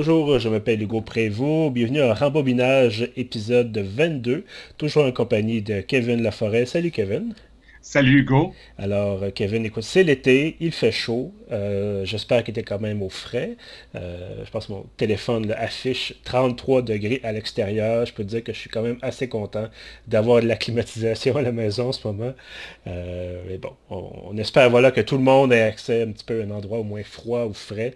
Bonjour, je m'appelle Hugo Prévost. Bienvenue à Rembobinage, épisode 22. Toujours en compagnie de Kevin Laforêt. Salut Kevin. Salut Hugo. Alors, euh, Kevin, écoute, c'est l'été, il fait chaud. Euh, j'espère qu'il était quand même au frais. Euh, je pense que mon téléphone affiche 33 degrés à l'extérieur. Je peux te dire que je suis quand même assez content d'avoir de la climatisation à la maison en ce moment. mais bon, on, espère voilà, que tout le monde ait accès un petit peu à un endroit au moins froid ou frais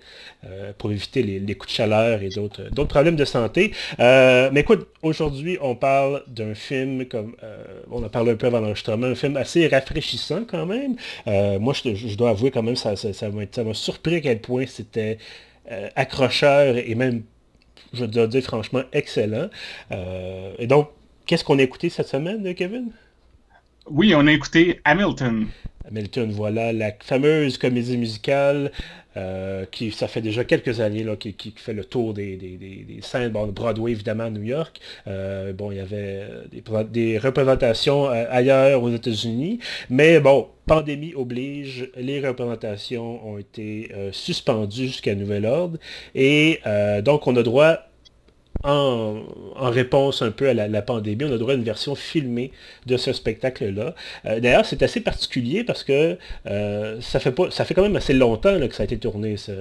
pour éviter les, coups de chaleur et d'autres problèmes de santé. mais écoute, aujourd'hui, on parle d'un film, comme on a parlé un peu avant l'enregistrement, un film assez rafraîchissant quand même. Euh, moi, je, dois avouer quand même, ça, m'a surpris à quel point c'était euh, accrocheur et même, je dois dire franchement, excellent. Euh, et donc, qu'est-ce qu'on a écouté cette semaine, Kevin? Oui, on a écouté Hamilton. Hamilton, voilà, la fameuse comédie musicale euh, qui, ça fait déjà quelques années, là, qui, fait le tour des, des, scènes, bon, Broadway évidemment à New York. Euh, bon, il y avait des, représentations euh, ailleurs aux États-Unis, mais bon, pandémie oblige, les représentations ont été suspendues jusqu'à nouvel ordre, et donc on a droit en, réponse un peu à la, pandémie, on a droit à une version filmée de ce spectacle-là. Euh, d'ailleurs, c'est assez particulier parce que euh, ça, fait pas, ça fait quand même assez longtemps que ça a été tourné. Ce,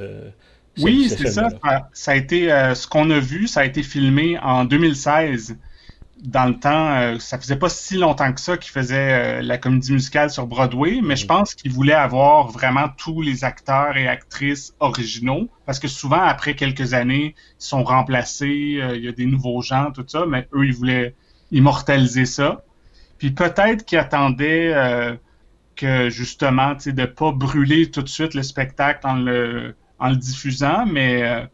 oui, c'est ça. Ça a été euh, ce qu'on a vu, ça a été filmé en 2016 dans le temps, euh, ça faisait pas si longtemps que ça qu'il faisait euh, la comédie musicale sur Broadway, mais je mm. pense qu'il voulait avoir vraiment tous les acteurs et actrices originaux, parce que souvent, après quelques années, ils sont remplacés, euh, il y a des nouveaux gens, tout ça, mais eux, ils voulaient immortaliser ça. Puis peut-être qu'ils attendaient que, justement, tu sais, de pas brûler tout de suite le spectacle en le, en le diffusant, mais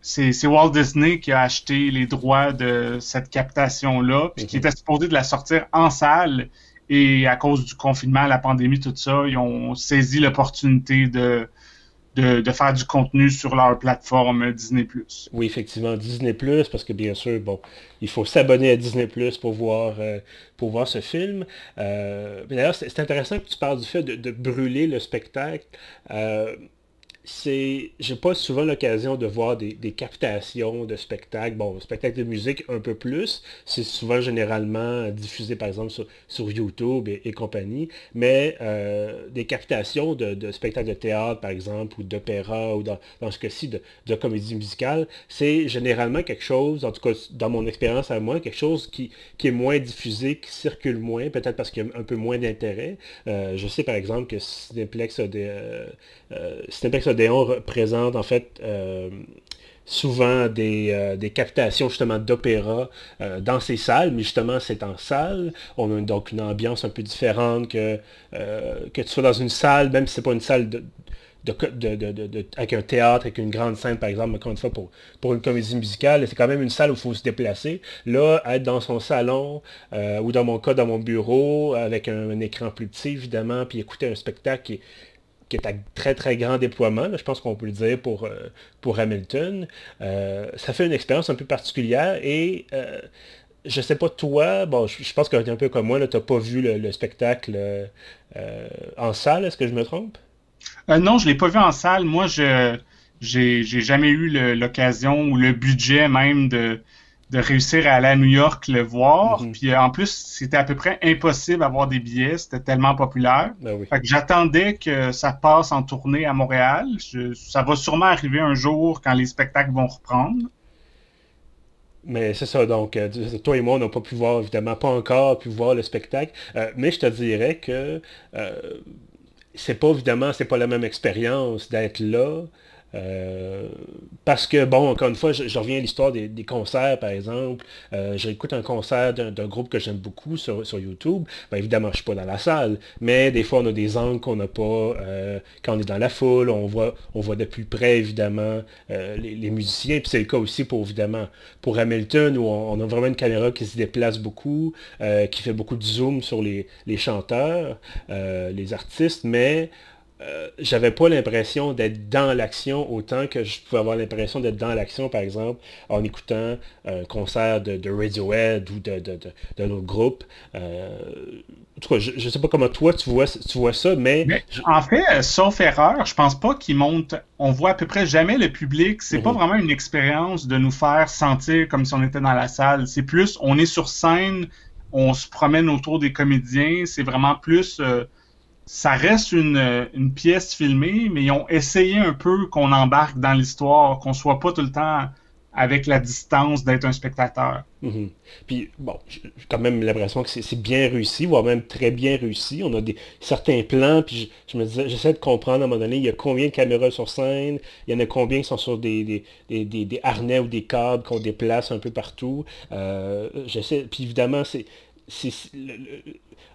c'est Walt Disney qui a acheté les droits de cette captation-là, puis qui mhm. était supposé de la sortir en salle. Et à cause du confinement, la pandémie, tout ça, ils ont saisi l'opportunité de, de, faire du contenu sur leur plateforme Disney+. Oui, effectivement, Disney+, parce que bien sûr, bon, il faut s'abonner à Disney+, pour voir, euh, pour voir ce film. Euh, D'ailleurs, c'est intéressant que tu parles du fait de, de brûler le spectacle. Euh, c'est, j'ai pas souvent l'occasion de voir des, captations de spectacles. Bon, spectacles de musique un peu plus. C'est souvent généralement diffusé par exemple sur, YouTube et, compagnie. Mais euh, des captations de, spectacles de théâtre par exemple ou d'opéra ou dans, ce cas-ci de, comédie musicale, c'est généralement quelque chose, en tout cas dans mon expérience à moi, quelque chose qui, qui est moins diffusé, qui circule moins, peut-être parce qu'il y a un peu moins d'intérêt. Euh, je sais par exemple que Cineplex a des, euh, euh Cineplex a Odéon présente en fait euh, souvent euh, des, captations justement d'opéra euh, dans ces salles, mais justement c'est en salle. On a donc une ambiance un peu différente que, que tu sois dans une salle, même si c'est pas une salle de, avec un théâtre, avec une grande scène, par exemple, encore une fois, pour, une comédie musicale, c'est quand même une salle où il faut se déplacer. Là, être dans son salon, ou dans mon cas, dans mon bureau, avec un, écran plus petit, évidemment, puis écouter un spectacle qui est à très très grand déploiement, je pense qu'on peut le dire pour, euh, pour Hamilton. Euh, ça fait une expérience un peu particulière et euh, je sais pas toi, bon, je, pense que tu un peu comme moi, tu n'as pas vu le, spectacle en salle, est-ce que je me trompe? non, je ne l'ai pas vu en salle. Moi, je j'ai jamais eu l'occasion ou le budget même de, de réussir à aller à New York le voir. Mhm. Puis euh, en plus, c'était à peu près impossible d'avoir des billets, c'était tellement populaire. Ben fait que j'attendais que ça passe en tournée à Montréal. ça va sûrement arriver un jour quand les spectacles vont reprendre. Mais c'est ça, donc, euh, toi et moi, on n'a pas pu voir, évidemment, pas encore pu voir le spectacle. Euh, mais je te dirais que c'est pas, évidemment, c'est pas la même expérience d'être là. Euh, parce que, bon, encore une fois, je, reviens à l'histoire des, concerts, par exemple. Euh, j'écoute un concert d'un groupe que j'aime beaucoup sur, YouTube. Bien, évidemment, je ne suis pas dans la salle, mais des fois, on a des angles qu'on n'a pas euh, quand on est dans la foule. On voit, on voit de plus près, évidemment, les, musiciens. Puis c'est le cas aussi pour, évidemment, pour Hamilton, où on, a vraiment une caméra qui se déplace beaucoup, qui fait beaucoup de zoom sur les, les chanteurs, les artistes, mais euh, j'avais pas l'impression d'être dans l'action autant que je pouvais avoir l'impression d'être dans l'action, par exemple, en écoutant un concert de, Radiohead ou de, de, de, groupe. Euh, tout cas, je ne sais pas comment toi tu vois, tu vois ça, mais... En fait, euh, sauf erreur, je pense pas qu'il monte... On voit à peu près jamais le public. C'est pas mhm. vraiment une expérience de nous faire sentir comme si on était dans la salle. C'est plus, on est sur scène, on se promène autour des comédiens. C'est vraiment plus... Euh, ça reste une, une, pièce filmée, mais ils ont essayé un peu qu'on embarque dans l'histoire, qu'on soit pas tout le temps avec la distance d'être un spectateur. Mhm. Puis, bon, j'ai quand même l'impression que c'est bien réussi, voire même très bien réussi. On a des certains plans, puis je, me disais, j'essaie de comprendre à un moment donné, il y a combien de caméras sur scène, il y en a combien qui sont sur des, des, des, harnais ou des câbles qu'on déplace un peu partout. Euh, j'essaie, puis évidemment, c'est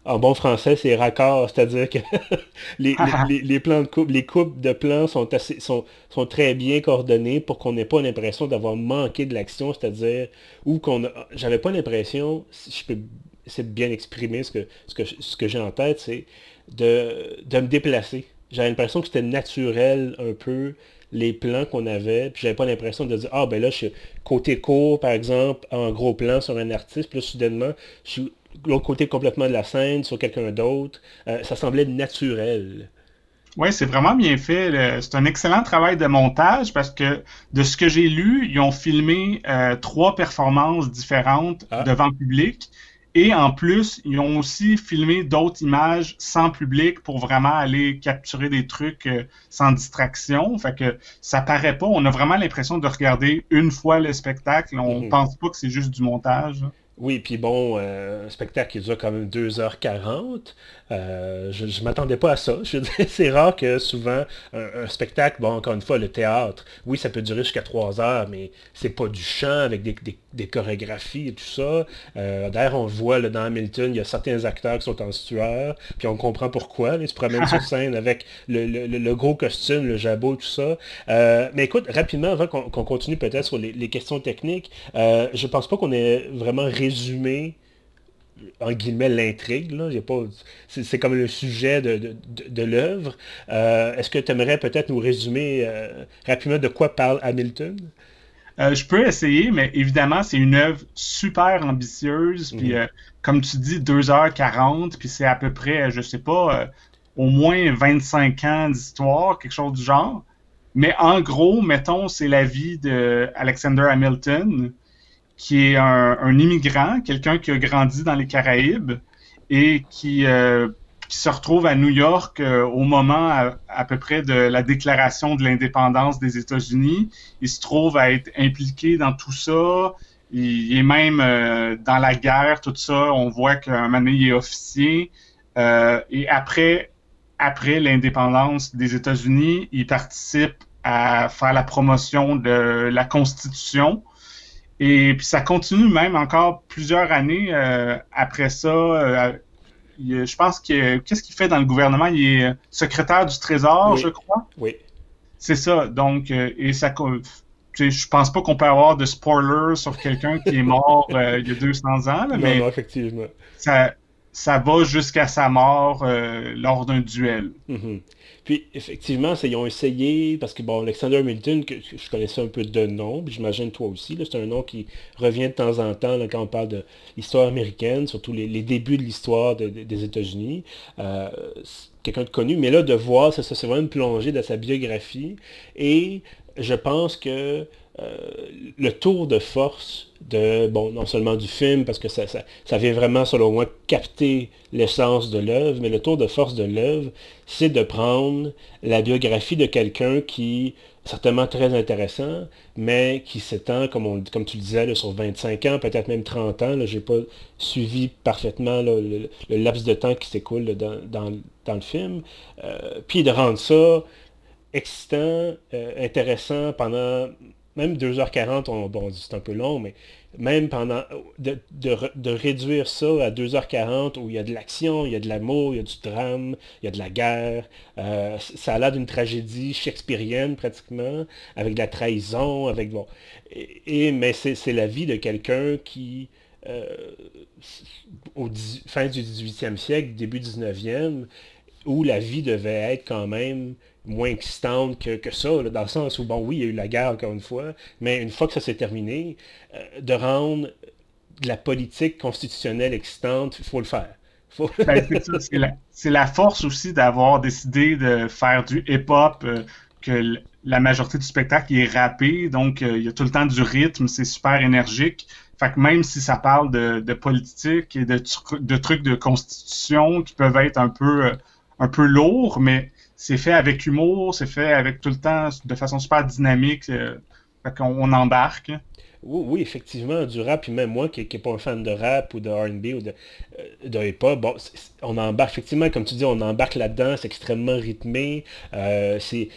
en bon français, c'est raccord, c'est-à-dire que les, plans de coupe, les coupes de plans sont, assez, sont, sont très bien coordonnés pour qu'on n'ait pas l'impression d'avoir manqué de l'action, c'est-à-dire, ou qu'on j'avais pas l'impression, si je peux c'est bien exprimer ce que, ce que, ce que j'ai en tête, c'est de, de me déplacer. J'avais l'impression que c'était naturel un peu les plans qu'on avait, puis j'avais pas l'impression de dire ah ben là je suis côté court par exemple en gros plan sur un artiste, puis là soudainement je suis l'autre côté complètement de la scène, sur quelqu'un d'autre. Euh, ça semblait naturel. Oui, c'est vraiment bien fait. C'est un excellent travail de montage parce que de ce que j'ai lu, ils ont filmé euh, trois performances différentes ah. devant le public. Et en plus, ils ont aussi filmé d'autres images sans public pour vraiment aller capturer des trucs euh, sans distraction. Fait que ça paraît pas. On a vraiment l'impression de regarder une fois le spectacle. On ne mhm. pense pas que c'est juste du montage. Oui, puis bon, euh, un spectacle qui dure quand même 2h40. Euh, je ne m'attendais pas à ça. c'est rare que souvent, un, spectacle, bon, encore une fois, le théâtre, oui, ça peut durer jusqu'à 3 heures, mais c'est pas du chant avec des, chorégraphies et tout ça. Euh, D'ailleurs, on voit là, dans Hamilton, il y a certains acteurs qui sont en sueur, puis on comprend pourquoi. ils se promènent sur scène avec le, gros costume, le jabot, tout ça. Euh, mais écoute, rapidement, avant qu'on continue peut-être sur les, questions techniques, je pense pas qu'on ait vraiment résumé en guillemets l'intrigue. C'est comme le sujet de, de, l'œuvre. Euh, est-ce que tu aimerais peut-être nous résumer euh, rapidement de quoi parle Hamilton? Euh, je peux essayer, mais évidemment, c'est une œuvre super ambitieuse. Puis, mhm. comme tu dis, 2h40, puis c'est à peu près, je sais pas, au moins 25 ans d'histoire, quelque chose du genre. Mais en gros, mettons, c'est la vie d'Alexander Hamilton, qui est un, immigrant, quelqu'un qui a grandi dans les Caraïbes et qui, euh, se retrouve à New York euh, au moment à, peu près de la déclaration de l'indépendance des États-Unis. Il se trouve à être impliqué dans tout ça. Il, est même euh, dans la guerre, tout ça. On voit qu'un moment donné, il est officier. et après, après l'indépendance des États-Unis, il participe à faire la promotion de la Constitution et puis ça continue même encore plusieurs années euh, après ça. Euh, je pense que qu'est-ce qu'il fait dans le gouvernement? Il est secrétaire du Trésor, je crois? Oui. C'est ça. Donc euh, et ça je pense pas qu'on peut avoir de spoilers sur quelqu'un qui est mort il y a 200 ans, mais non, effectivement. Ça, ça va jusqu'à sa mort lors d'un duel. Mm-hmm. Puis effectivement, ils ont essayé, parce que bon, Alexander Hamilton, que, je connaissais un peu de nom, puis j'imagine toi aussi, c'est un nom qui revient de temps en temps quand on parle de l'histoire américaine, surtout les, débuts de l'histoire des États-Unis. Euh, quelqu'un de connu, mais là de voir, ça, c'est vraiment une dans sa biographie. Et je pense que le tour de force de, bon, non seulement du film, parce que ça, ça, vient vraiment, selon moi, capter l'essence de l'œuvre, mais le tour de force de l'œuvre, c'est de prendre la biographie de quelqu'un qui, certainement très intéressant, mais qui s'étend, comme, on, comme tu le disais, sur 25 ans, peut-être même 30 ans. Je n'ai pas suivi parfaitement le, laps de temps qui s'écoule dans, le film. Euh, puis de rendre ça excitant, euh, intéressant pendant même 2h40, on, bon, c'est un peu long, mais même pendant, de, réduire ça à 2h40 où il y a de l'action, il y a de l'amour, il y a du drame, il y a de la guerre, euh, ça a l'air d'une tragédie shakespearienne pratiquement, avec de la trahison, avec, bon, et, mais c'est la vie de quelqu'un qui, euh, au fin du 18e siècle, début 19e, où la vie devait être quand même moins excitante que, ça, dans le sens où, bon, oui, il y a eu la guerre, encore une fois, mais une fois que ça s'est terminé, euh, de rendre de la politique constitutionnelle excitante, il faut le faire. Ben, c'est la, force aussi d'avoir décidé de faire du hip-hop, euh, que la majorité du spectacle est rappé, donc euh, il y a tout le temps du rythme, c'est super énergique. Fait que même si ça parle de, politique et de, de, trucs de constitution qui peuvent être un peu, un peu lourds, mais c'est fait avec humour, c'est fait avec tout le temps de façon super dynamique. fait qu'on embarque. Oui, effectivement, du rap, puis même moi qui n'ai pas un fan de rap ou de RB ou de, euh, de hip-hop, bon, on embarque, effectivement, comme tu dis, on embarque là-dedans, c'est extrêmement rythmé. Euh, c'est,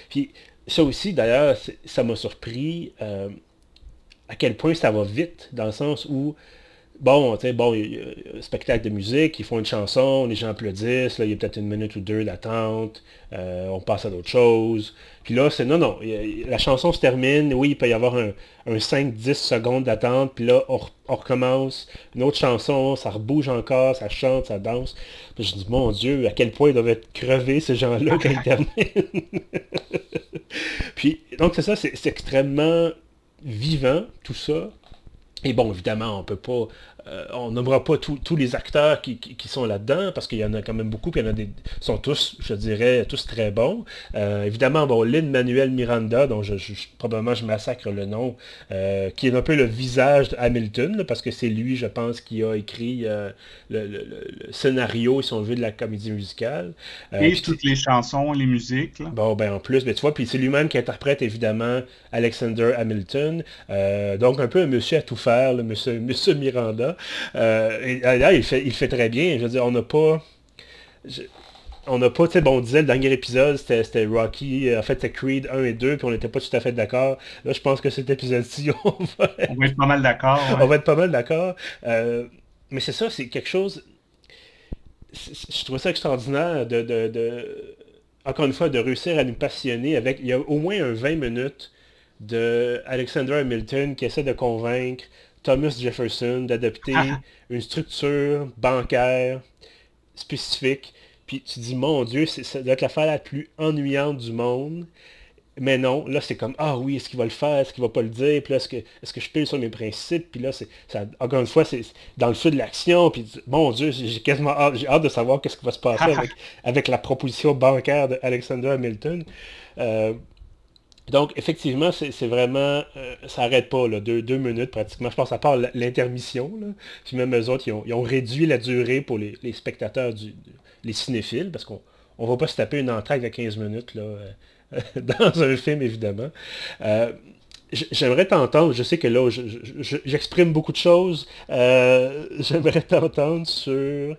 ça aussi, d'ailleurs, ça m'a surpris euh, à quel point ça va vite, dans le sens où Bon, tu sais, bon, il y a un spectacle de musique, ils font une chanson, les gens applaudissent, là, il y a peut-être une minute ou deux d'attente, euh, on passe à d'autres choses. Puis là, c'est non, non, la chanson se termine, oui, il peut y avoir un, 5-10 secondes d'attente, puis là, on, recommence, une autre chanson, ça rebouge encore, ça chante, ça danse. Puis je dis, mon Dieu, à quel point ils doivent être crevés, ces gens-là, quand ils terminent. puis, donc c'est ça, c'est extrêmement vivant, tout ça. Et bon, évidemment, on peut pas on nommera pas tous les acteurs qui, sont là-dedans, parce qu'il y en a quand même beaucoup, puis il y en a des. sont tous, je dirais, tous très bons. Euh, évidemment, bon, Lynn Manuel Miranda, dont je, probablement je massacre le nom, euh, qui est un peu le visage de Hamilton, parce que c'est lui, je pense, qui a écrit le, scénario, si on veut, de la comédie musicale. Et toutes les chansons, les musiques. Bon, ben en plus, mais tu vois, puis c'est lui-même qui interprète évidemment Alexander Hamilton. donc un peu un monsieur à tout faire, le monsieur, monsieur Miranda. Euh, et, euh, là, il fait, il fait très bien. Je veux dire, on n'a pas... on n'a pas, tu sais, bon, on disait le dernier épisode, c'était Rocky, euh, en fait, c'était Creed 1 et 2, puis on n'était pas tout à fait d'accord. Là, je pense que cet épisode-ci, on va... on va être pas mal d'accord. On va être pas mal d'accord. mais c'est ça, c'est quelque chose... Je trouve ça extraordinaire de, de, de, encore une fois, de réussir à nous passionner avec... Il y a au moins un 20 minutes de Alexander Hamilton qui essaie de convaincre Thomas Jefferson d'adopter ah. une structure bancaire spécifique. Puis tu dis, mon Dieu, ça doit être l'affaire la plus ennuyante du monde. Mais non, là c'est comme, ah oui, est-ce qu'il va le faire, est-ce qu'il va pas le dire, puis là, est-ce que, est-ce que je pile sur mes principes, puis là, c'est, ça, encore une fois, c'est dans le feu de l'action, puis mon Dieu, j'ai quasiment hâte, j'ai hâte de savoir qu'est-ce qui va se passer avec, avec la proposition bancaire d'Alexander Hamilton. Euh, donc, effectivement, c'est vraiment... Euh, ça n'arrête pas, là, deux, minutes pratiquement. Je pense à part l'intermission. Puis même eux autres, ils ont, réduit la durée pour les, spectateurs, du, les cinéphiles, parce qu'on ne va pas se taper une entrée de 15 minutes là, euh, dans un film, évidemment. Euh, j'aimerais t'entendre, je sais que là, j'exprime beaucoup de choses. J'aimerais t'entendre sur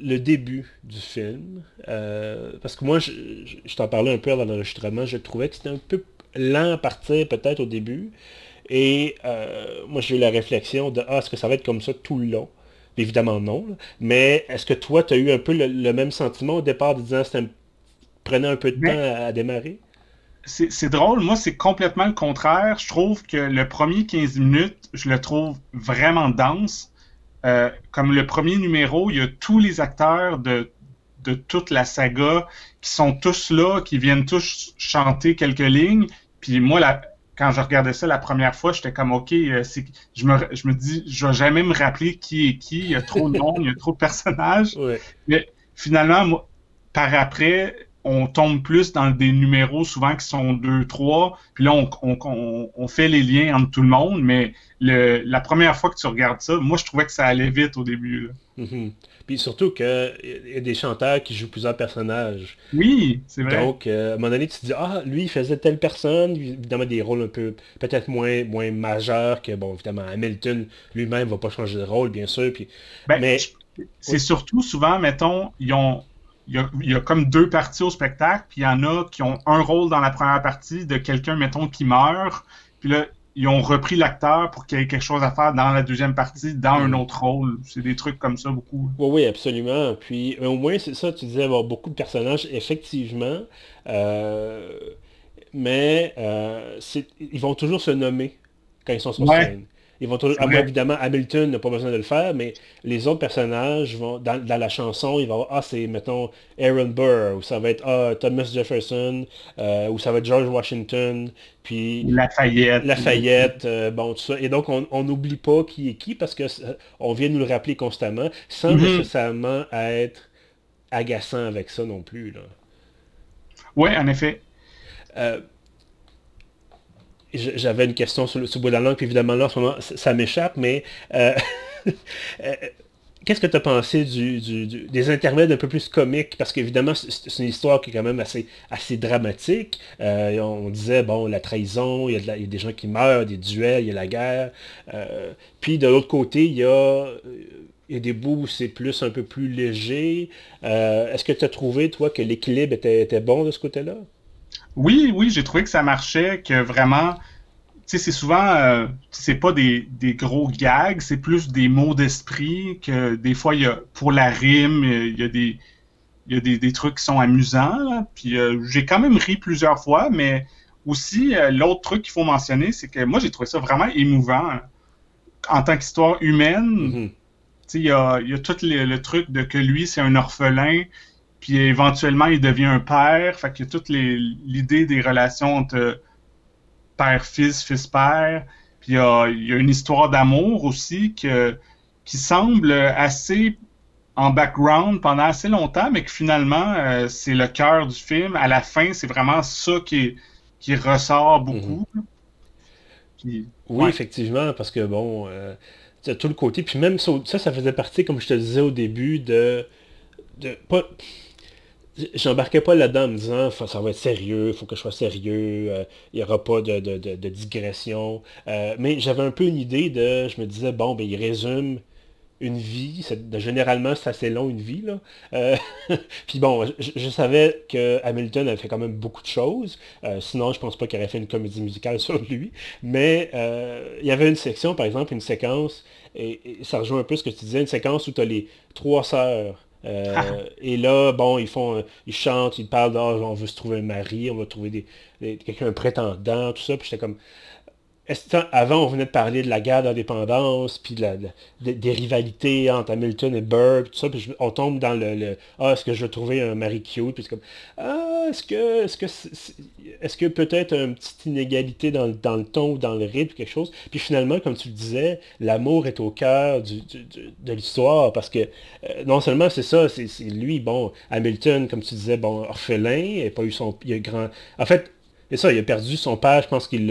le début du film, euh, parce que moi, je, t'en parlais un peu avant l'enregistrement, je trouvais que c'était un peu lent à partir peut-être au début. Et euh, moi, j'ai eu la réflexion de, ah, est-ce que ça va être comme ça tout le long? Évidemment non. Mais est-ce que toi, tu as eu un peu le, même sentiment au départ de disant que ça prenait un peu de temps à, démarrer? C'est drôle, moi c'est complètement le contraire. Je trouve que le premier 15 minutes, je le trouve vraiment dense. Euh, comme le premier numéro, il y a tous les acteurs de, de toute la saga qui sont tous là, qui viennent tous chanter quelques lignes. Puis moi, la, quand je regardais ça la première fois, j'étais comme OK, euh, je, me, je me dis, je vais jamais me rappeler qui est qui. Il y a trop de noms, il y a trop de personnages. Mais finalement, moi, par après, on tombe plus dans des numéros souvent qui sont deux, trois, puis là, on, fait les liens entre tout le monde, mais le, la première fois que tu regardes ça, moi, je trouvais que ça allait vite au début. Mm-hmm. Puis surtout qu'il y a des chanteurs qui jouent plusieurs personnages. Oui, c'est vrai. Donc, euh, à un moment donné, tu te dis, ah, lui, il faisait telle personne, évidemment, des rôles un peu, peut-être moins, moins majeurs que, bon, évidemment, Hamilton lui-même va pas changer de rôle, bien sûr. Puis, ben, mais... C'est surtout souvent, mettons, ils ont il y, a, comme deux parties au spectacle, puis il y en a qui ont un rôle dans la première partie de quelqu'un, mettons, qui meurt, puis là, ils ont repris l'acteur pour qu'il y ait quelque chose à faire dans la deuxième partie, dans un mm. autre rôle. C'est des trucs comme ça, beaucoup. Oui, oui, absolument. Puis au moins, c'est ça, tu disais avoir beaucoup de personnages, effectivement. Euh, mais euh, ils vont toujours se nommer quand ils sont sur scène. Ils vont toujours, évidemment, Hamilton n'a pas besoin de le faire, mais les autres personnages vont, dans, la chanson, ils vont avoir, ah, c'est, mettons, Aaron Burr, ou ça va être, ah, Thomas Jefferson, euh, ou ça va être George Washington, puis... Lafayette. Lafayette, euh, bon, tout ça. Et donc, on n'oublie pas qui est qui, parce que on vient nous le rappeler constamment, sans mm-hmm. nécessairement être agaçant avec ça non plus, là. Oui, en effet. Euh, j'avais une question sur le, bout de la langue, puis évidemment là, en ce moment, ça, m'échappe, mais euh, euh, qu'est-ce que tu as pensé des intermèdes un peu plus comiques? Parce qu'évidemment, c'est une histoire qui est quand même assez, assez dramatique. on disait, bon, la trahison, il y, a des gens qui meurent, des duels, il y a la guerre. puis de l'autre côté, il y a des bouts où c'est plus un peu plus léger. Est-ce que tu as trouvé, toi, que l'équilibre était, bon de ce côté-là? Oui, oui, j'ai trouvé que ça marchait, que vraiment, tu sais, c'est souvent, euh, c'est pas des, gros gags, c'est plus des mots d'esprit, que des fois, il y a, pour la rime, il y a des, il y a des, trucs qui sont amusants, puis euh, j'ai quand même ri plusieurs fois, mais aussi, euh, l'autre truc qu'il faut mentionner, c'est que moi, j'ai trouvé ça vraiment émouvant en tant qu'histoire humaine. Mm-hmm. Tu sais, il y a, il y a tout le truc de que lui, c'est un orphelin, puis éventuellement, il devient un père. Fait que toute l'idée des relations entre père-fils, fils-père. Puis il y, a, une histoire d'amour aussi que, qui semble assez en background pendant assez longtemps, mais que finalement, euh, c'est le cœur du film. À la fin, c'est vraiment ça qui, qui ressort beaucoup. Mhm. oui, effectivement, parce que bon, euh, tout le côté, puis même ça, ça faisait partie, comme je te disais au début, de, de pas, j'embarquais pas là-dedans en me disant ça va être sérieux, il faut que je sois sérieux, euh, il n'y aura pas de, digression. Euh, mais j'avais un peu une idée de. Je me disais, bon, ben il résume une vie. généralement, c'est assez long une vie. Là. Euh, puis bon, je, savais que Hamilton avait fait quand même beaucoup de choses. sinon, je pense pas qu'il aurait fait une comédie musicale sur lui. Mais il y avait une section, par exemple, une séquence, et, et ça rejoint un peu ce que tu disais, une séquence où tu as les trois sœurs. Euh, ah. Et là, bon, ils font, euh, ils chantent, ils parlent d'or, on veut se trouver un mari, on va trouver des, quelqu'un un prétendant, tout ça. Puis j'étais comme, avant, on venait de parler de la guerre d'indépendance, puis de des rivalités entre Hamilton et Burke, tout ça, puis on tombe dans le, Ah, est-ce que je vais trouver un mari cute? Puis c'est comme Ah, est-ce que est-ce que est-ce que peut-être une petite inégalité dans, dans, le ton ou dans le rythme, quelque chose? Puis finalement, comme tu le disais, l'amour est au cœur de l'histoire, parce que euh, non seulement c'est ça, c'est lui, bon, Hamilton, comme tu disais, bon, orphelin, il n'a pas eu son. Il a grand. En fait, c'est ça, il a perdu son père, je pense qu'il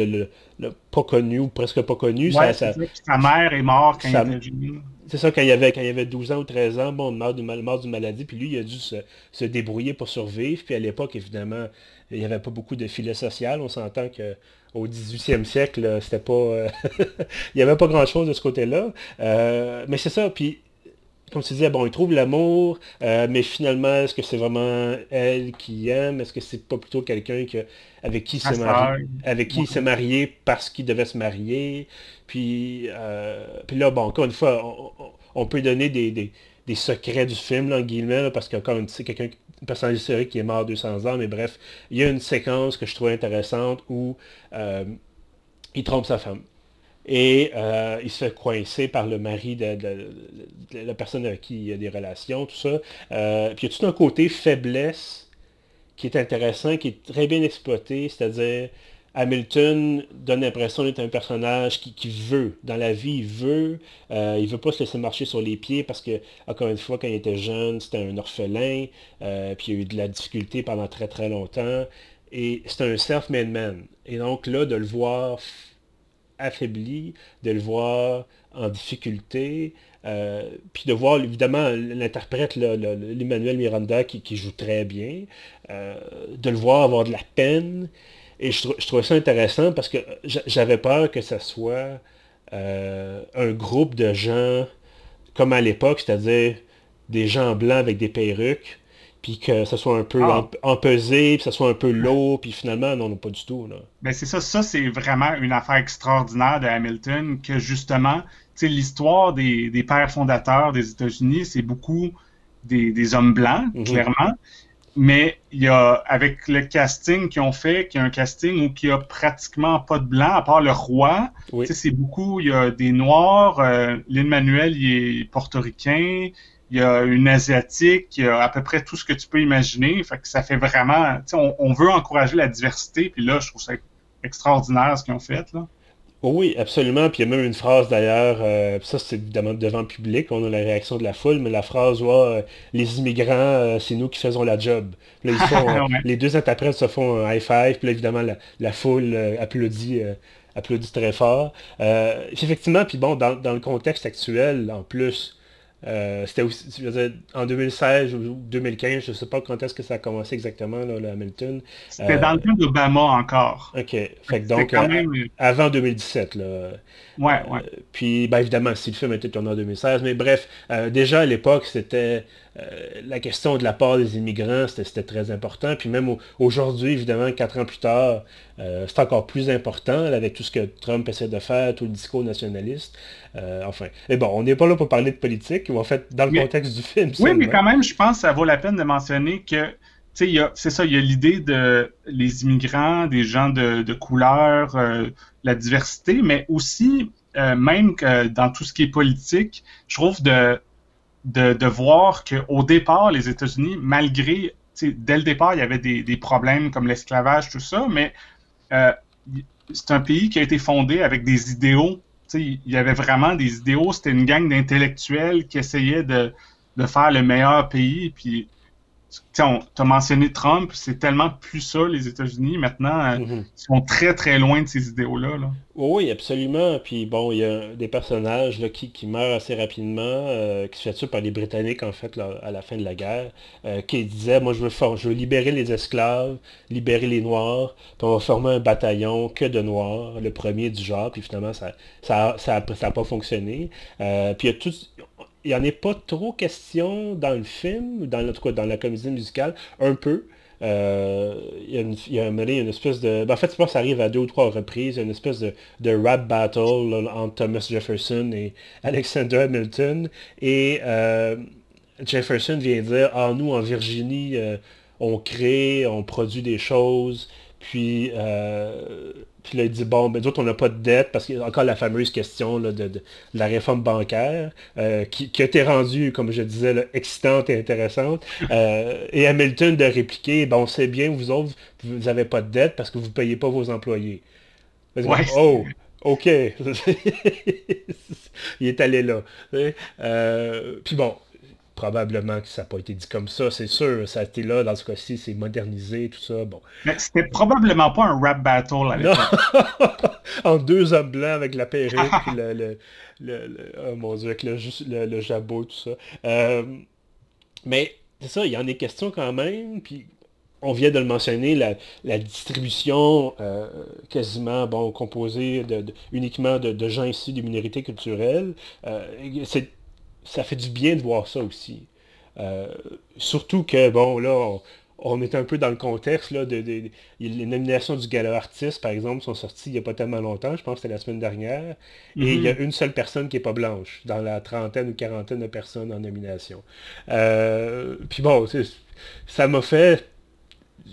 l'a pas connu ou presque pas connu. sa mère est morte quand il était C'est ça, quand il, avait, quand il avait 12 ans ou 13 ans, bon, mort d'une maladie, puis lui, il a dû se, débrouiller pour survivre. Puis à l'époque, évidemment, il n'y avait pas beaucoup de filet social. On s'entend qu'au 18e siècle, c'était pas. Euh, il n'y avait pas grand-chose de ce côté-là. Euh, mais c'est ça, puis comme tu disais, bon, il trouve l'amour, euh, mais finalement, est-ce que c'est vraiment elle qui aime? Est-ce que c'est pas plutôt quelqu'un avec qui il s'est marié, avec qui il s'est marié parce qu'il devait se marier? Puis, euh, puis là, bon, encore une fois, on, peut donner des, secrets du film, là, en guillemets, parce qu'encore une fois, quelqu'un, un personnage historique qui est mort 200 ans, mais bref, il y a une séquence que je trouvais intéressante où euh, il trompe sa femme. Et euh, il se fait coincer par le mari de, la personne avec qui il a des relations, tout ça. Euh, puis il y a tout un côté faiblesse qui est intéressant, qui est très bien exploité, c'est-à-dire Hamilton donne l'impression d'être un personnage qui, veut, dans la vie, il veut, euh, il veut pas se laisser marcher sur les pieds parce que, encore une fois, quand il était jeune, c'était un orphelin, puis il a eu de la difficulté pendant très très longtemps, et c'est un self-made man. Et donc là, de le voir affaibli, de le voir en difficulté, euh, puis de voir évidemment l'interprète, l'Emmanuel Miranda qui, joue très bien, euh, de le voir avoir de la peine. Et je, trouvais ça intéressant parce que j'avais peur que ce soit euh, un groupe de gens comme à l'époque, c'est-à-dire des gens blancs avec des perruques, puis que ça soit un peu ah. empesé, puis ça soit un peu lourd, puis finalement, non, non, pas du tout. Là. Ben c'est ça, ça c'est vraiment une affaire extraordinaire de Hamilton, que justement, l'histoire des, des, pères fondateurs des États-Unis, c'est beaucoup des, des, hommes blancs, mhm. clairement. mais il y a, avec le casting qu'ils ont fait, qui a un casting où il n'y a pratiquement pas de blanc, à part le roi. C'est beaucoup, il y a des noirs, euh, Lin-Manuel, il est portoricain, il y a une asiatique, il y a à peu près tout ce que tu peux imaginer. Fait que ça fait vraiment, on, on veut encourager la diversité, puis là, je trouve ça extraordinaire ce qu'ils ont fait, là. Oui, absolument. Puis il y a même une phrase d'ailleurs, euh, ça c'est évidemment devant le public, on a la réaction de la foule, mais la phrase ouais, les immigrants, euh, c'est nous qui faisons la job. Là, ils font, les deux interprètes se font un high five, puis là, évidemment la, foule euh, applaudit, applaudit très fort. effectivement, puis bon, dans, dans, le contexte actuel, en plus, euh, c'était aussi, en 2016 ou 2015, je ne sais pas quand est-ce que ça a commencé exactement, là, le Hamilton. C'était dans le temps d'Obama encore. OK. Fait donc, euh, avant 2017, là. Ouais, ouais. Euh, puis, ben, évidemment, si le film était tourné en 2016, mais bref, déjà à l'époque, c'était la question de la part des immigrants, c'était très important. Puis même aujourd'hui, évidemment, quatre ans plus tard, c'est encore plus important avec tout ce que Trump essaie de faire, tout le discours nationaliste. enfin, mais bon, on n'est pas là pour parler de politique, en fait, dans le contexte du film. Oui, mais quand même, je pense que ça vaut la peine de mentionner que, tu sais, c'est ça, il y a l'idée de les immigrants, des gens de, couleur, euh, la diversité, mais aussi, euh, même que dans tout ce qui est politique, je trouve de, de, voir qu'au départ, les États-Unis, malgré, dès le départ, il y avait des, des problèmes comme l'esclavage, tout ça, mais euh, c'est un pays qui a été fondé avec des idéaux il y avait vraiment des idéaux, c'était une gang d'intellectuels qui essayaient de, de, faire le meilleur pays. Tu as mentionné Trump, c'est tellement plus ça, les États-Unis. Maintenant, euh, mhm. ils sont très, très loin de ces idéaux-là. Oui, absolument. Puis bon, il y a des personnages là, qui, qui, meurent assez rapidement, euh, qui se fait tuer par les Britanniques, en fait, à la fin de la guerre, euh, qui disaient, moi, je veux, je veux libérer les esclaves, libérer les Noirs, puis on va former un bataillon que de Noirs, le premier du genre, puis finalement, ça n'a ça, ça, ça pas fonctionné. puis il y a tout, il n'y en est pas trop question dans le film, dans, tout dans la comédie musicale, un peu. Euh, il, y a une, il, y a une, espèce de... Ben, en fait, je pense que ça arrive à deux ou trois reprises. Il y a une espèce de, de rap battle entre Thomas Jefferson et Alexander Hamilton. Et euh, Jefferson vient dire, ah, nous, en Virginie, euh, on crée, on produit des choses. Puis puis là, il dit, bon, ben, d'autres, on n'a pas de dette, parce qu'il y a encore la fameuse question de, la réforme bancaire, euh, qui, a été rendue, comme je disais, excitante et intéressante. Euh, et Hamilton de répliquer, ben, on sait bien, vous autres, vous n'avez pas de dette parce que vous ne payez pas vos employés. Oh, OK. il est allé là. Euh, puis bon, probablement que ça n'a pas été dit comme ça, c'est sûr. Ça a été là, dans ce cas-ci, c'est modernisé, tout ça. Bon. Mais c'était probablement pas un rap battle à l'époque. en deux hommes blancs avec la perruque, puis le, le, oh mon dieu, avec le, jabot, tout ça. Euh, mais c'est ça, il y en est question quand même, puis on vient de le mentionner, la, distribution euh, quasiment bon, composée de, uniquement de, gens issus des minorités culturelles. Euh, c'est ça fait du bien de voir ça aussi. Euh, surtout que, bon, là, on, est un peu dans le contexte, là, de, les nominations du Gala Artiste, par exemple, sont sorties il n'y a pas tellement longtemps, je pense que c'était la semaine dernière, et il y a mhm. une seule personne qui n'est pas blanche, dans la trentaine ou quarantaine de personnes en nomination. Euh, puis bon, ça m'a fait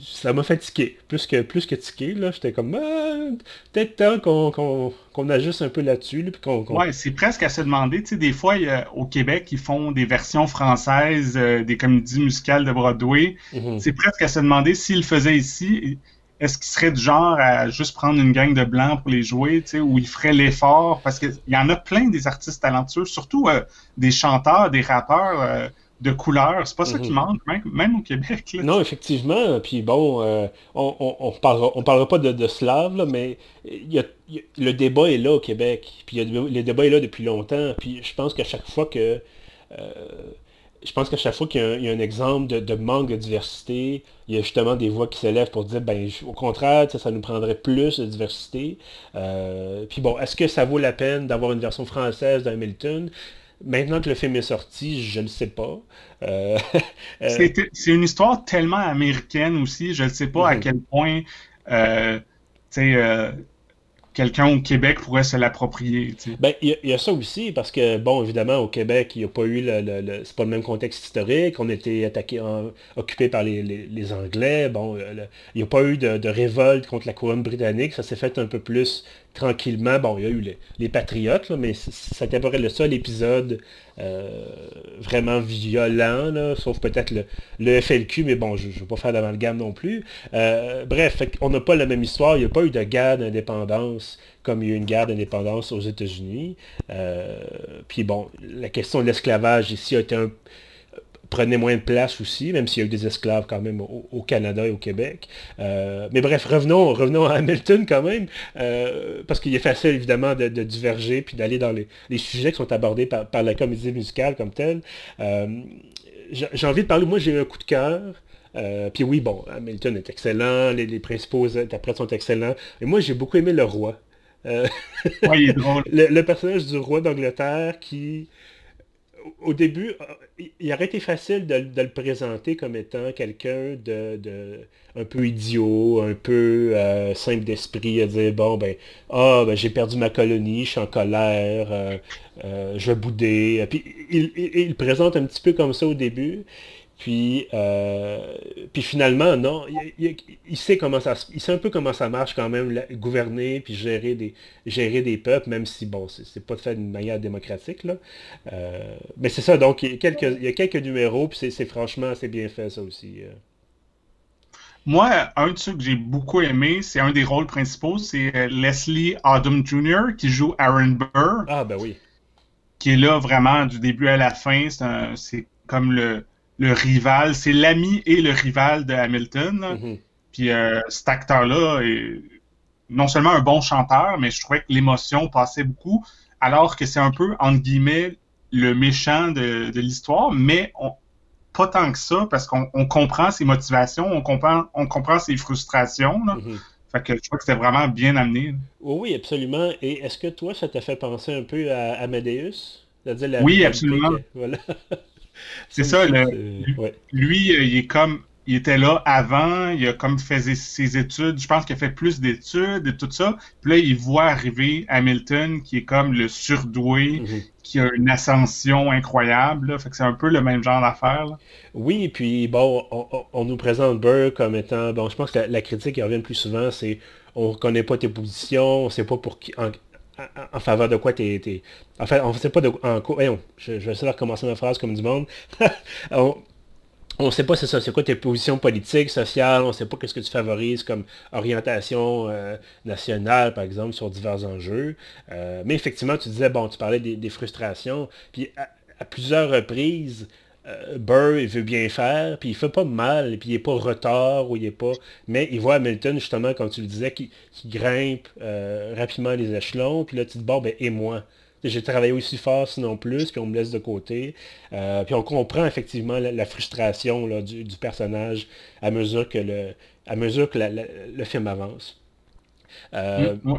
ça m'a fatigué. Plus que, plus que là. J'étais comme, ah, peut-être temps qu'on ajuste un peu là-dessus. Là, Ouais, c'est presque à se demander. Tu sais, des fois, au Québec, ils font des versions françaises euh, des comédies musicales de Broadway. Mhm. C'est presque à se demander s'ils le faisaient ici. Est-ce qu'ils seraient du genre à juste prendre une gang de blancs pour les jouer, tu sais, ou ils feraient l'effort? Parce qu'il y en a plein des artistes talentueux, surtout euh, des chanteurs, des rappeurs. De couleurs. C'est pas ça qui mhm. manque, même, au Québec. Non, effectivement. Puis bon, euh, on, on, parlera, on parlera pas de, de slave, mais y a, le débat est là au Québec. Puis le débat est là depuis longtemps. Puis je pense qu'à chaque fois que... Euh, je pense qu'à chaque fois qu'il y, a un exemple de, manque de diversité, il y a justement des voix qui s'élèvent pour dire, ben, au contraire, ça, nous prendrait plus de diversité. Euh, puis bon, est-ce que ça vaut la peine d'avoir une version française d'Hamilton Maintenant que le film est sorti, je ne le sais pas. Euh, euh, c'est une histoire tellement américaine aussi. Je ne sais pas à mhm. quel point euh, quelqu'un au Québec pourrait se l'approprier. Ben, il y, a ça aussi, parce que, bon, évidemment, au Québec, il n'y a pas eu le, c'est pas le même contexte historique. On était attaqué, occupé par les, Anglais. Bon, il n'y a pas eu de, de, révolte contre la couronne britannique. Ça s'est fait un peu plus tranquillement. Bon, il y a eu les, Patriotes, mais c'était à peu le seul épisode euh, vraiment violent, sauf peut-être le, FLQ, mais bon, je ne vais pas faire d'amalgame non plus. Euh, bref, on n'a pas la même histoire. Il n'y a pas eu de guerre d'indépendance comme il y a eu une guerre d'indépendance aux États-Unis. Euh, puis bon, la question de l'esclavage ici a été un, prenait moins de place aussi, même s'il y a eu des esclaves quand même au, Canada et au Québec. Euh, mais bref, revenons, revenons à Hamilton quand même, euh, parce qu'il est facile évidemment de, diverger puis d'aller dans les, sujets qui sont abordés par, la comédie musicale comme telle. Euh, j'ai envie de parler, moi j'ai eu un coup de cœur. puis oui, bon, Hamilton est excellent, les, principaux interprètes sont excellents. Et moi j'ai beaucoup aimé le roi. ouais, il est drôle. le, personnage du roi d'Angleterre qui au début, euh, il aurait été facile de, le présenter comme étant quelqu'un de, un peu idiot, un peu euh, simple d'esprit, à dire bon ben ah ben, j'ai perdu ma colonie, je suis en colère, euh, je vais bouder. Puis il, il, présente un petit peu comme ça au début. Puis, euh, puis finalement, non, il, sait comment ça, il sait un peu comment ça marche quand même, gouverner puis gérer des, gérer des peuples, même si bon, c'est pas fait d'une manière démocratique là. Euh, mais c'est ça, donc il y a quelques, il y a quelques numéros, puis c'est franchement assez bien fait ça aussi. Euh. Moi, un de ceux que j'ai beaucoup aimé, c'est un des rôles principaux, c'est Leslie Odom Jr. qui joue Aaron Burr. Ah ben oui. Qui est là vraiment du début à la fin. C'est comme le le rival, c'est l'ami et le rival de Hamilton. Mm-hmm. Puis euh, cet acteur-là est non seulement un bon chanteur, mais je trouvais que l'émotion passait beaucoup, alors que c'est un peu, entre guillemets, le méchant de, l'histoire, mais pas tant que ça, parce qu'on comprend ses motivations, on comprend, on comprend ses frustrations. Mm-hmm. Fait que je crois que c'était vraiment bien amené. Oui, absolument. Et est-ce que toi, ça t'a fait penser un peu à Amadeus? oui, absolument. Voilà. C'est ça, lui, euh, il est comme il était là avant, il a comme fait ses études, je pense qu'il a fait plus d'études et tout ça. Puis là, il voit arriver Hamilton qui est comme le surdoué, mhm. qui a une ascension incroyable. Fait que c'est un peu le même genre d'affaire. Oui, puis bon, on, nous présente Burr comme étant. Bon, je pense que la, critique qui revient le plus souvent, c'est on ne reconnaît pas tes positions, on sait pas pour qui, en faveur de quoi tu es, En fait, on ne sait pas de en quoi. Voyons, je, vais essayer de recommencer ma phrase comme du monde. on ne sait pas c'est ça, c'est quoi tes positions politiques, sociales, on sait pas qu'est-ce que tu favorises comme orientation euh, nationale, par exemple, sur divers enjeux. Euh, mais effectivement, tu disais, bon, tu parlais des, frustrations, puis à plusieurs reprises, Burr, il veut bien faire, puis il fait pas mal, puis il est pas retard, ou il est pas... Mais il voit Hamilton, justement, comme tu le disais, qui, grimpe euh, rapidement les échelons, puis là, tu te dis, bon, ben, et moi? J'ai travaillé aussi fort, sinon plus, puis on me laisse de côté. Euh, puis on comprend effectivement la, frustration du, personnage à mesure que le, à mesure que le film avance. Mm,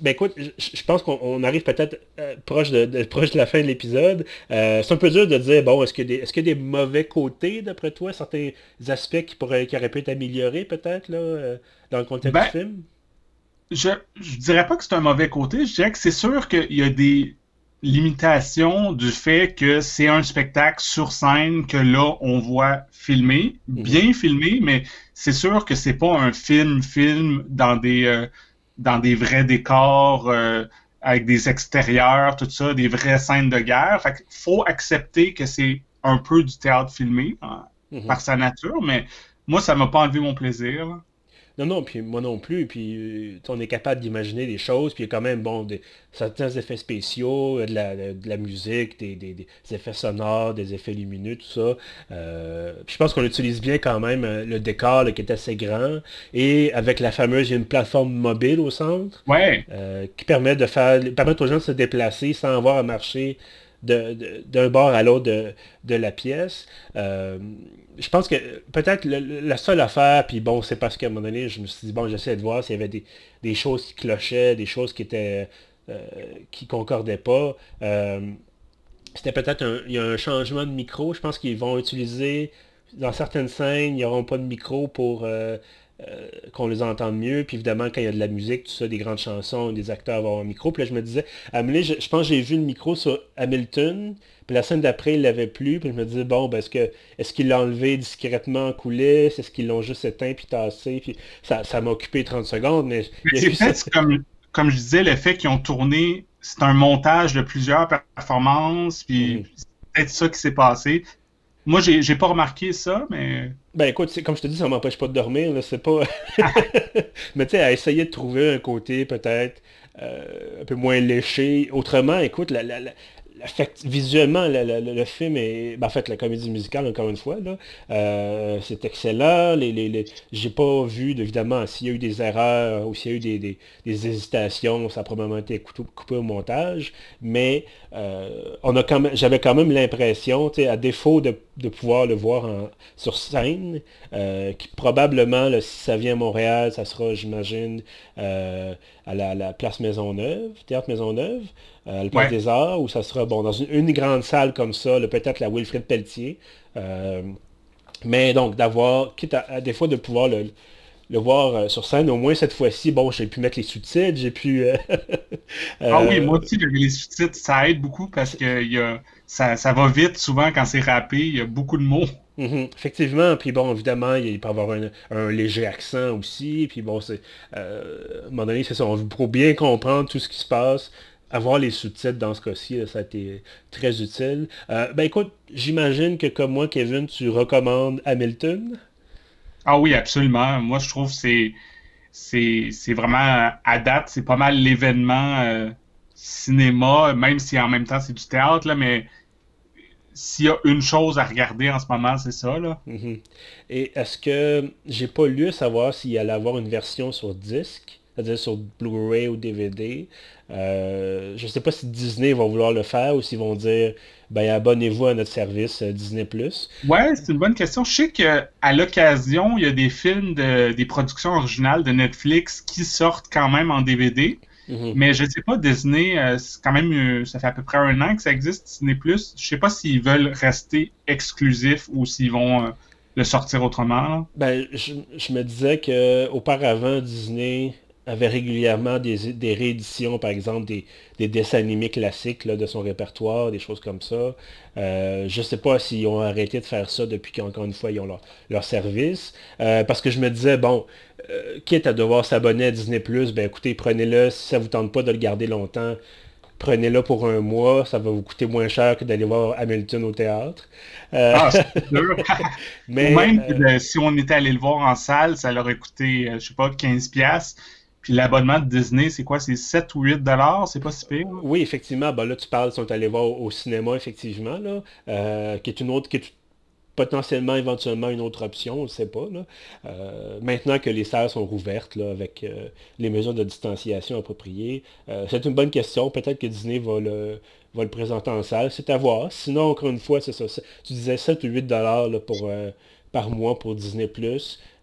ben écoute, je pense qu'on arrive peut-être euh, proche, de, proche de la fin de l'épisode. Euh, c'est un peu dur de dire, bon, est-ce qu'il y, est-ce y, a des mauvais côtés, d'après toi, certains aspects qui, pourraient, qui auraient pu être améliorés, peut-être, là, euh, dans le contexte du ben, film? Je, je dirais pas que c'est un mauvais côté, je dirais que c'est sûr qu'il y a des limitations du fait que c'est un spectacle sur scène que là, on voit filmer, mhm. bien filmé, mais c'est sûr que c'est pas un film-film dans des dans des vrais décors, euh, avec des extérieurs, tout ça, des vraies scènes de guerre. Fait faut accepter que c'est un peu du théâtre filmé hein, mhm. par sa nature, mais moi, ça m'a pas enlevé mon plaisir. Non, non, puis moi non plus. Puis euh, on est capable d'imaginer des choses, puis il y a quand même bon, des, certains effets spéciaux, euh, de la, de, la musique, des, des, effets sonores, des effets lumineux, tout ça. Euh, puis je pense qu'on utilise bien quand même le décor qui est assez grand. Et avec la fameuse, il y a une plateforme mobile au centre. Ouais. qui permet de faire. permettre aux gens de se déplacer sans avoir à marcher d'un bord à l'autre de, de, la pièce. Euh, je pense que peut-être la seule affaire, puis bon, c'est parce qu'à un moment donné, je me suis dit, bon, j'essaie de voir s'il y avait des, des, choses qui clochaient, des choses qui étaient euh, qui concordaient pas. Euh, c'était peut-être un, il y a un changement de micro. Je pense qu'ils vont utiliser, dans certaines scènes, ils n'auront pas de micro pour qu'on les entende mieux. Puis évidemment, quand il y a de la musique, tout ça, des grandes chansons, des acteurs vont avoir un micro. Puis là, je me disais, je, je pense que j'ai vu le micro sur Hamilton. Puis la scène d'après, il l'avait plus. Puis je me disais, bon, ben, est-ce que est-ce qu'il l'a enlevé discrètement en coulisses? Est-ce qu'ils l'ont juste éteint puis tassé? Puis ça, ça m'a occupé 30 secondes. Mais, c'est peut-être comme, comme je disais, le fait qu'ils ont tourné, c'est un montage de plusieurs performances. Puis mm. c'est peut-être ça qui s'est passé. Moi, j'ai, j'ai pas remarqué ça, mais. Ben écoute, comme je te dis, ça m'empêche pas de dormir, là, c'est pas. mais tu sais, à essayer de trouver un côté peut-être euh, un peu moins léché. Autrement, écoute, la, la, visuellement, le, film est. Ben, en fait, la comédie musicale, encore une fois, euh, c'est excellent. Les, les, J'ai pas vu, évidemment, s'il y a eu des erreurs ou s'il y a eu des, des, hésitations, ça a probablement été coupé, au montage. Mais euh, on a quand même, j'avais quand même l'impression, à défaut de, pouvoir le voir sur scène, euh, qui probablement, si ça vient à Montréal, ça sera, j'imagine, à la, la, place Maisonneuve, Théâtre Maisonneuve. Euh, le Parc des Arts, où ça sera bon dans une, grande salle comme ça, peut-être la Wilfrid Pelletier. Euh, mais donc d'avoir, quitte à, des fois de pouvoir le, voir euh, sur scène, au moins cette fois-ci, bon, j'ai pu mettre les sous-titres, j'ai pu... ah oui, moi aussi, les sous-titres, ça aide beaucoup parce que y a, ça, va vite souvent quand c'est rappé, il y a beaucoup de mots. Mhm, effectivement, puis bon, évidemment, il peut y avoir un, léger accent aussi, puis bon, c'est... à un moment donné, c'est ça, pour bien comprendre tout ce qui se passe, avoir les sous-titres dans ce cas-ci, ça a été très utile. Euh, ben écoute, j'imagine que comme moi, Kevin, tu recommandes Hamilton? Ah oui, absolument. Moi, je trouve que c'est, c'est, vraiment, à date, c'est pas mal l'événement euh, cinéma, même si en même temps c'est du théâtre, là, mais s'il y a une chose à regarder en ce moment, c'est ça. Là. Mm-hmm. Et est-ce que j'ai pas lu à savoir s'il allait avoir une version sur disque? C'est-à-dire sur Blu-ray ou DVD. Euh, je ne sais pas si Disney va vouloir le faire ou s'ils vont dire ben, abonnez-vous à notre service euh, Disney+. Ouais, c'est une bonne question. Je sais qu'à l'occasion, il y a des films, de, des productions originales de Netflix qui sortent quand même en DVD. Mhm. Mais je ne sais pas, Disney, euh, c'est quand même, ça fait à peu près un an que ça existe, Disney+. Je ne sais pas s'ils veulent rester exclusifs ou s'ils vont le sortir autrement. Ben, je, je, me disais que auparavant Disney avait régulièrement des, rééditions, par exemple, des, dessins animés classiques de son répertoire, des choses comme ça. Euh, je ne sais pas s'ils ont arrêté de faire ça depuis qu'encore une fois, ils ont leur, service. Euh, parce que je me disais, bon, euh, quitte à devoir s'abonner à Disney+, ben écoutez, prenez-le. Si ça ne vous tente pas de le garder longtemps, prenez-le pour un mois, ça va vous coûter moins cher que d'aller voir Hamilton au théâtre. Ah, c'est sûr. Mais, même si on était allé le voir en salle, ça leur aurait coûté, je sais pas, 15$. Puis l'abonnement de Disney, c'est quoi? C'est 7 ou 8 dollars? C'est pas si pire? Oui, effectivement. Ben là, tu parles, ils sont allés voir au cinéma, effectivement, là, euh, qui est une autre, qui est potentiellement, éventuellement, une autre option, on ne sait pas. Euh, maintenant que les salles sont rouvertes là, avec euh, les mesures de distanciation appropriées, c'est une bonne question. Peut-être que Disney va le, va le présenter en salle. C'est à voir. Sinon, encore une fois, c'est ça. Tu disais 7 ou 8 dollars pour, par mois pour Disney+.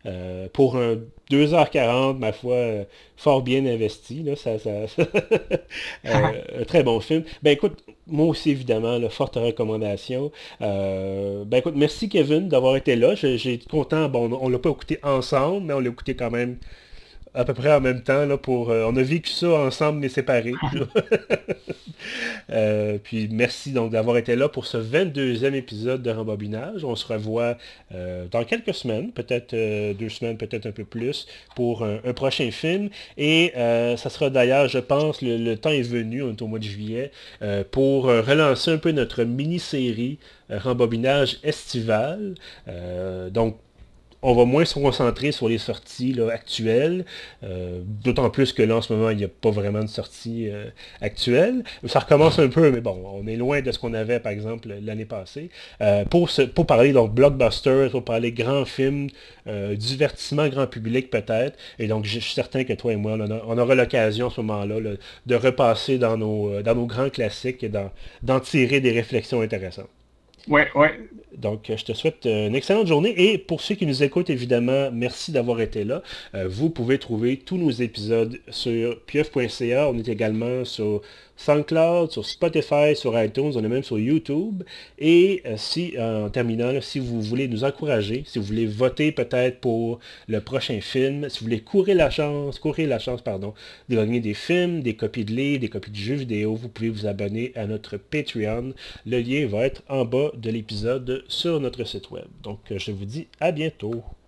Euh, pour un 2h40, ma foi, euh, fort bien investi. Là, ça, ça, euh, très bon film. Ben écoute, moi aussi, évidemment, la forte recommandation. ben écoute, merci Kevin d'avoir été là. J'ai été content. Bon, on ne l'a pas écouté ensemble, mais on l'a écouté quand même à peu près en même temps. Là, pour, euh, on a vécu ça ensemble mais séparés. euh, puis merci donc d'avoir été là pour ce 22e épisode de Rembobinage. On se revoit euh, dans quelques semaines, peut-être deux semaines, peut-être un peu plus, pour un, prochain film. Et ça sera d'ailleurs, je pense, le, le, temps est venu, on est au mois de juillet, pour relancer un peu notre mini-série Rembobinage estival. donc on va moins se concentrer sur les sorties actuelles, euh, d'autant plus que là en ce moment il n'y a pas vraiment de sorties euh, actuelles. Ça recommence un peu, mais bon, on est loin de ce qu'on avait par exemple l'année passée. Euh, pour, parler donc blockbuster, pour parler grands films, divertissement grand public peut-être, et donc je suis certain que toi et moi, on, aura l'occasion à ce moment-là de repasser dans nos grands classiques et d'en tirer des réflexions intéressantes. Ouais, ouais. Donc, je te souhaite une excellente journée. Et pour ceux qui nous écoutent, évidemment, merci d'avoir été là. vous pouvez trouver tous nos épisodes sur pieuf.ca. On est également sur SoundCloud, sur Spotify, sur iTunes, on est même sur YouTube. Et euh, si, euh, en terminant, si vous voulez nous encourager, si vous voulez voter peut-être pour le prochain film, si vous voulez courir la chance, courir la chance, pardon, de gagner des films, des copies de livres, des copies de jeux vidéo, vous pouvez vous abonner à notre Patreon. Le lien va être en bas de l'épisode sur notre site web. Donc, je vous dis à bientôt.